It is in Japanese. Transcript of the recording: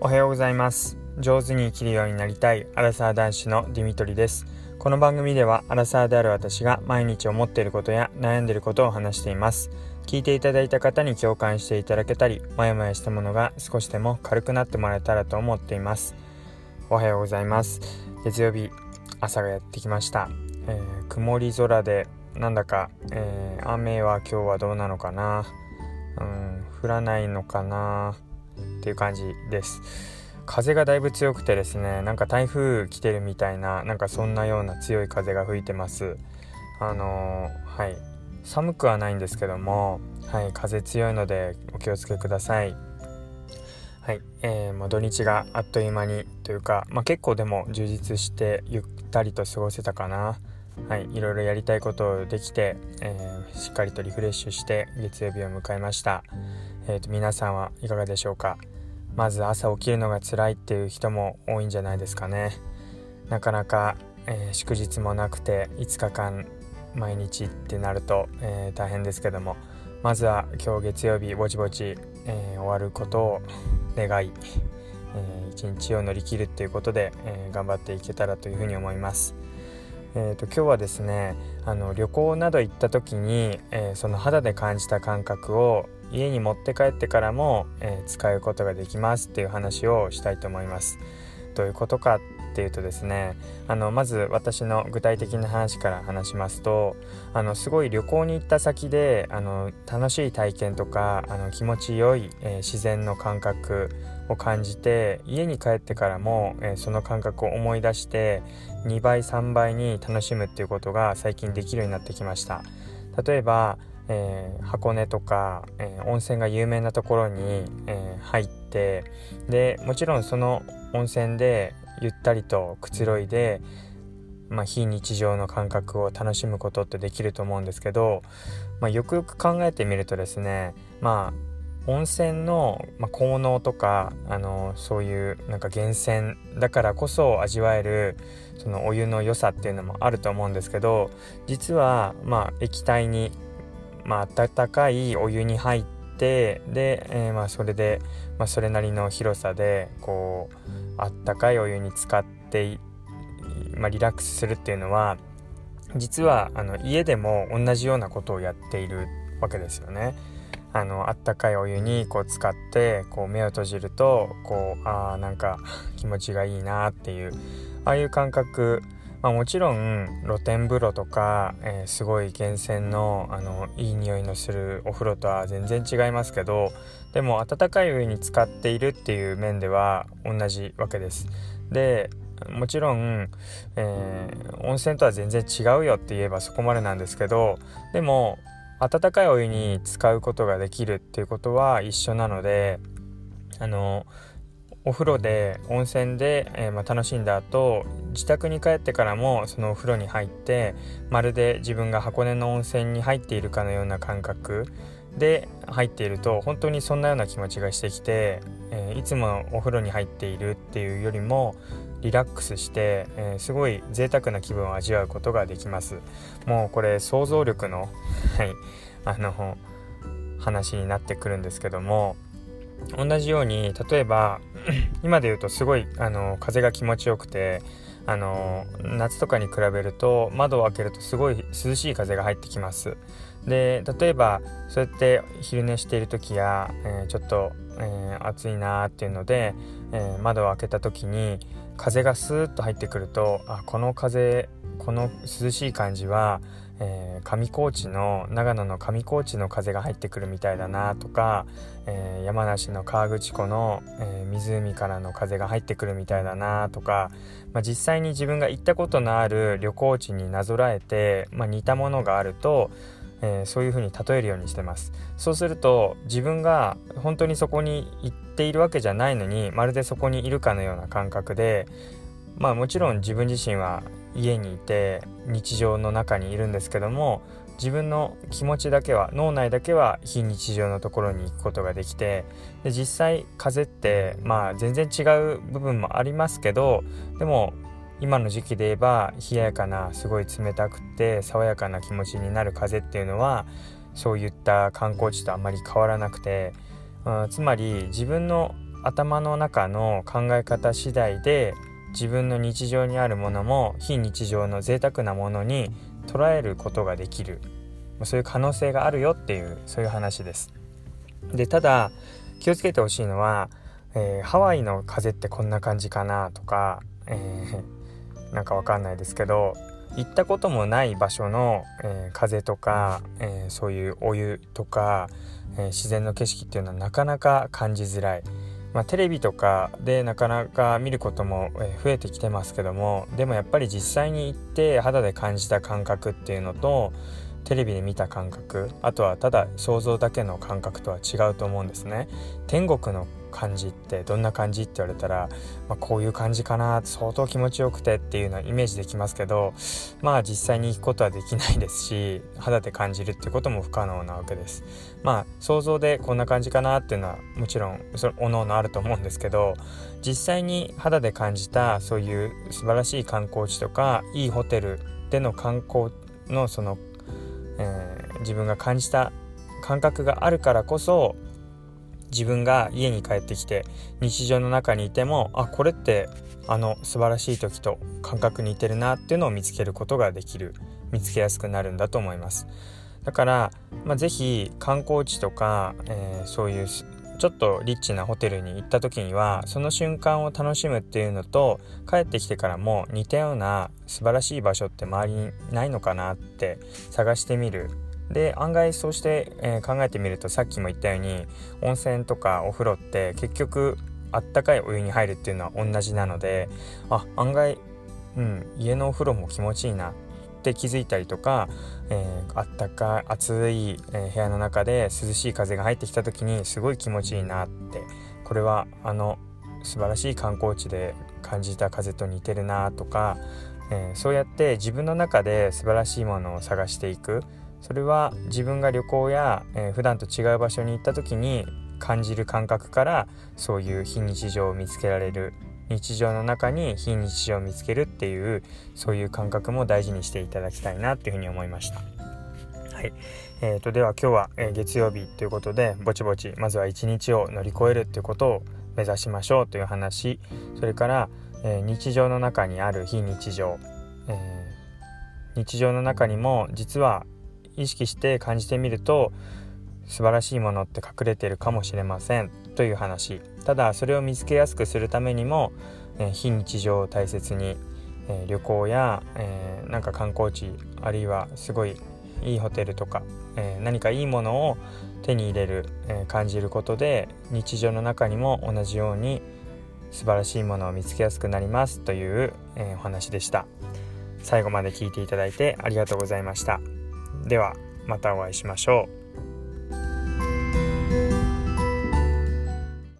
おはようございます。上手に生きるようになりたいアラサー男子のディミトリです。この番組ではアラサーである私が毎日思っていることや悩んでいることを話しています。聞いていただいた方に共感していただけたりモヤモヤしたものが少しでも軽くなってもらえたらと思っています。おはようございます。月曜日朝がやってきました、えー、曇り空でなんだか、えー、雨は今日はどうなのかな。うん降らないのかな。っていう感じです。風がだいぶ強くてですねなんか台風来てるみたいななんかそんなような強い風が吹いてます。あのー、はい。寒くはないんですけどもはい。風強いのでお気をつけください。はい、えー、もう土日があっという間にというか、まあ、結構でも充実してゆったりと過ごせたかな。はい、いろいろやりたいことをできて、えー、しっかりとリフレッシュして月曜日を迎えました、えーと、皆さんはいかがでしょうか？まず朝起きるのが辛いっていう人も多いんじゃないですかね。なかなか、えー、祝日もなくて5日間毎日ってなると、えー、大変ですけども。まずは今日月曜日ぼちぼち、えー、終わることを願い、え一日を乗り切るっていうことで、え頑張っていけたらというふうに思います。えーと、今日はですねあの旅行など行った時に、えー、その肌で感じた感覚を家に持って帰ってからも、えー、使うことができますっていう話をしたいと思います。どういうことかっていうとですねあのまず私の具体的な話から話しますとあのすごい旅行に行った先であの楽しい体験とかあの気持ちよい、えー、自然の感覚を感じて家に帰ってからも、えー、その感覚を思い出して2倍3倍に楽しむっていうことが最近できるようになってきました例えば、えー、箱根とか、え温泉が有名なところに、え入ってでもちろんその温泉でゆったりとくつろいで、まあ、非日常の感覚を楽しむことってできると思うんですけど、まあ、よくよく考えてみるとですねまあ温泉の、ま、効能とかあのそういうなんか源泉だからこそ味わえるそのお湯の良さっていうのもあると思うんですけど実はまあ液体に、まあ、温かいお湯に入ってで、えー、まあそれで、まあ、それなりの広さでこうあったかいお湯に浸かって、まあ、リラックスするっていうのは実はあの家でも同じようなことをやっているわけですよね。あのあったかいお湯にこう使ってこう目を閉じるとこうあーなんか気持ちがいいなっていうああいう感覚まあ、もちろん露天風呂とか、えー、すごい源泉のあのいい匂いのするお風呂とは全然違いますけどでも温かいお湯に浸かっているっていう面では同じわけです。でもちろん、えー、温泉とは全然違うよって言えばそこまでなんですけどでも温かいお湯に使うことができるっていうことは一緒なのであのお風呂で温泉で、えー、まあ、楽しんだ後自宅に帰ってからもそのお風呂に入ってまるで自分が箱根の温泉に入っているかのような感覚で入っていると本当にそんなような気持ちがしてきて、えー、いつもお風呂に入っているっていうよりもリラックスして、えー、すごい贅沢な気分を味わうことができます。もうこれ想像力のはいあの話になってくるんですけども同じように例えば 今で言うとすごいあの風が気持ちよくてあの夏とかに比べると窓を開けるとすごい涼しい風が入ってきます。で例えばそうやって昼寝している時や、えー、ちょっと、えー、暑いなーっていうので、えー、窓を開けた時に風がスーッと入ってくるとあこの風この涼しい感じはえー、上高地の長野の上高地の風が入ってくるみたいだなとか、えー、山梨の河口湖の、えー、湖からの風が入ってくるみたいだなとか、まあ、実際に自分が行ったことのある旅行地になぞらえて、まあ、似たものがあると、えそういうふうに例えるようにしてます。そうすると自分が本当にそこに行っているわけじゃないのにまるでそこにいるかのような感覚でまあもちろん自分自身は家にいて日常の中にいるんですけども自分の気持ちだけは脳内だけは非日常のところに行くことができてで実際風邪ってまあ全然違う部分もありますけどでも今の時期で言えば冷ややかなすごい冷たくて爽やかな気持ちになる風っていうのはそういった観光地とあまり変わらなくて、うん、つまり自分の頭の中の考え方次第で自分の日常にあるものも非日常の贅沢なものに捉えることができるそういう可能性があるよっていうそういう話です。でただ気をつけてほしいのは、えー、ハワイの風ってこんな感じかなとか、えー、なんかわかんないですけど行ったこともない場所の、えー、風とか、えー、そういうお湯とか、えー、自然の景色っていうのはなかなか感じづらい。まあ、テレビとかでなかなか見ることも増えてきてますけどもでもやっぱり実際に行って肌で感じた感覚っていうのとテレビで見た感覚あとはただ想像だけの感覚とは違うと思うんですね。天国の感じってどんな感じ？って言われたら、まあ、こういう感じかな？相当気持ちよくてっていうのはイメージできますけどまあ実際に行くことはできないですし肌で感じるってことも不可能なわけです。まあ想像でこんな感じかなっていうのはもちろんそおのおのあると思うんですけど実際に肌で感じたそういう素晴らしい観光地とかいいホテルでの観光のその、えー、自分が感じた感覚があるからこそ自分が家に帰ってきて日常の中にいてもあこれってあの素晴らしい時と感覚に似てるなっていうのを見つけることができる見つけやすくなるんだと思います。だから、まあ、是非観光地とか、えー、そういうちょっとリッチなホテルに行った時にはその瞬間を楽しむっていうのと帰ってきてからも似たような素晴らしい場所って周りにないのかなって探してみるで案外そうして、えー、考えてみるとさっきも言ったように温泉とかお風呂って結局あったかいお湯に入るっていうのは同じなのであ案外、うん、家のお風呂も気持ちいいなって気づいたりとか、えー、あったかい暑い、えー、部屋の中で涼しい風が入ってきた時にすごい気持ちいいなってこれはあの素晴らしい観光地で感じた風と似てるなとか、えー、そうやって自分の中で素晴らしいものを探していくそれは自分が旅行や、えー、普段と違う場所に行った時に感じる感覚からそういう非日常を見つけられる日常の中に非日常を見つけるっていうそういう感覚も大事にしていただきたいなっていうふうに思いました。はい、えーと、では今日は、え、月曜日ということでぼちぼちまずは一日を乗り越えるっていうことを目指しましょうという話。それから、えー、日常の中にある非日常、えー、日常の中にも実は意識して感じてみると素晴らしいものって隠れてるかもしれません。という話。ただそれを見つけやすくするためにも、え、非日常を大切に、え、旅行や、えー、なんか観光地あるいはすごいいいホテルとか、え何かいいものを手に入れる、え感じることで日常の中にも同じように素晴らしいものを見つけやすくなりますという、えお話でした。最後まで聞いていただいてありがとうございました。ではまたお会いしましょう。